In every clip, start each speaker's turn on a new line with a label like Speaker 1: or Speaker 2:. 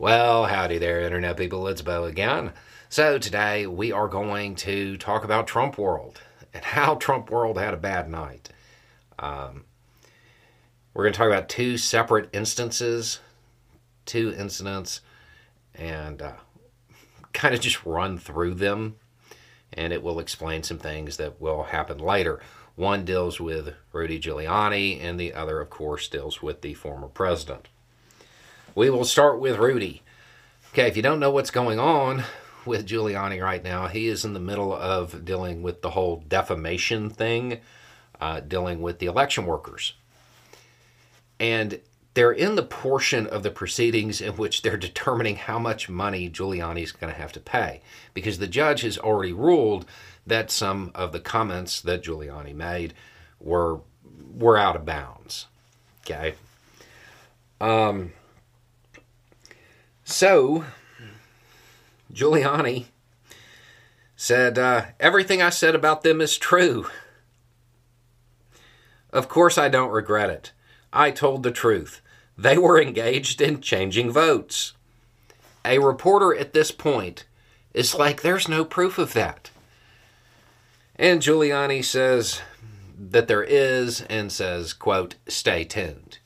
Speaker 1: Well, howdy there, Internet people. It's Beau again. So, today we are going to talk about Trump World and how Trump World had a bad night. Um, we're going to talk about two separate instances, two incidents, and uh, kind of just run through them, and it will explain some things that will happen later. One deals with Rudy Giuliani, and the other, of course, deals with the former president. We will start with Rudy. Okay, if you don't know what's going on with Giuliani right now, he is in the middle of dealing with the whole defamation thing, uh, dealing with the election workers. And they're in the portion of the proceedings in which they're determining how much money Giuliani is going to have to pay. Because the judge has already ruled that some of the comments that Giuliani made were were out of bounds. Okay. Um, so, Giuliani said, uh, Everything I said about them is true. Of course, I don't regret it. I told the truth. They were engaged in changing votes. A reporter at this point is like, There's no proof of that. And Giuliani says that there is and says, quote, stay tuned.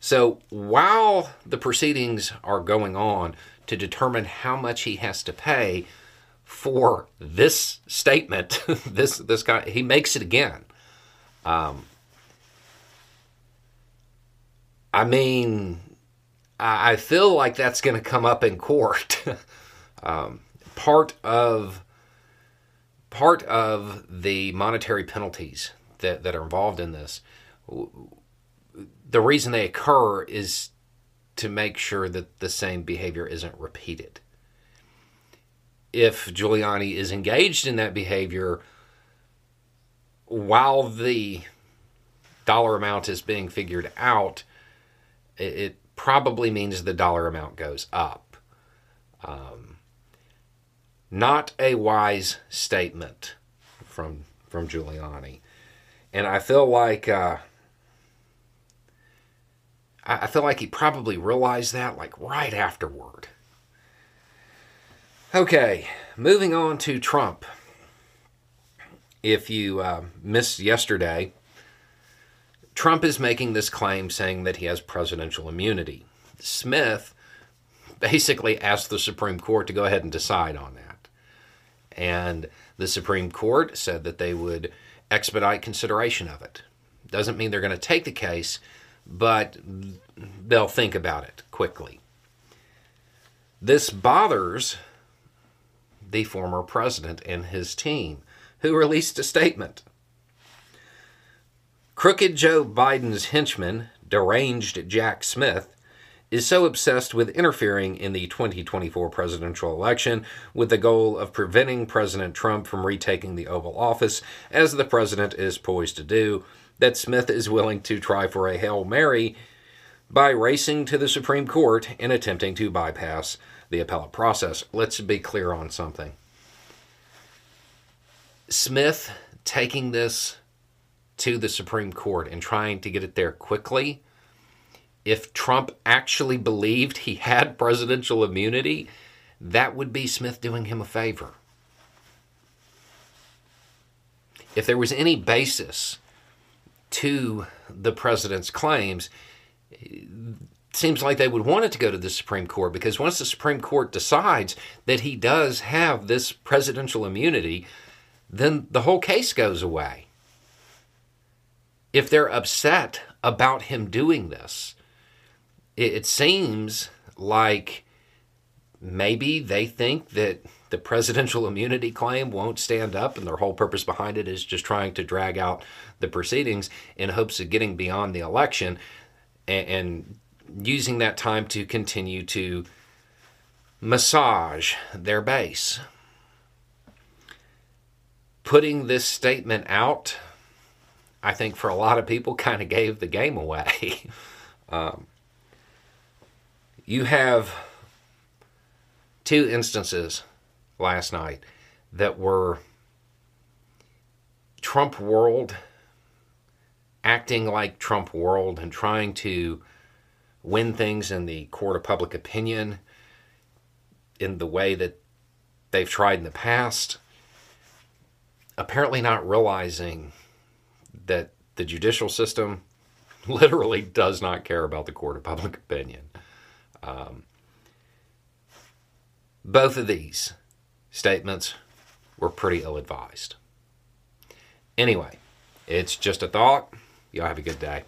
Speaker 1: So while the proceedings are going on to determine how much he has to pay for this statement, this this guy he makes it again. Um, I mean, I, I feel like that's going to come up in court. um, part of part of the monetary penalties that, that are involved in this the reason they occur is to make sure that the same behavior isn't repeated. If Giuliani is engaged in that behavior while the dollar amount is being figured out, it, probably means the dollar amount goes up. Um, not a wise statement from from Giuliani, and I feel like uh, I feel like he probably realized that like right afterward. Okay, moving on to Trump. If you uh, missed yesterday, Trump is making this claim saying that he has presidential immunity. Smith basically asked the Supreme Court to go ahead and decide on that. And the Supreme Court said that they would expedite consideration of it. Doesn't mean they're going to take the case, but they'll think about it quickly. This bothers the former president and his team, who released a statement. Crooked Joe Biden's henchman, deranged Jack Smith, is so obsessed with interfering in the 2024 presidential election with the goal of preventing President Trump from retaking the Oval Office, as the president is poised to do, that Smith is willing to try for a Hail Mary by racing to the Supreme Court and attempting to bypass the appellate process. Let's be clear on something. Smith taking this to the Supreme Court and trying to get it there quickly, if Trump actually believed he had presidential immunity, that would be Smith doing him a favor. If there was any basis to the president's claims, seems like they would want it to go to the Supreme Court because once the Supreme Court decides that he does have this presidential immunity, then the whole case goes away. If they're upset about him doing this, it, seems like maybe they think that the presidential immunity claim won't stand up, and their whole purpose behind it is just trying to drag out the proceedings in hopes of getting beyond the election and, and using that time to continue to massage their base. Putting this statement out, I think for a lot of people, kind of gave the game away. um, you have two instances last night that were Trump world acting like Trump world and trying to win things in the court of public opinion in the way that they've tried in the past, apparently not realizing that the judicial system literally does not care about the court of public opinion. Um, both of these statements were pretty ill advised. Anyway, it's just a thought. Y'all have a good day.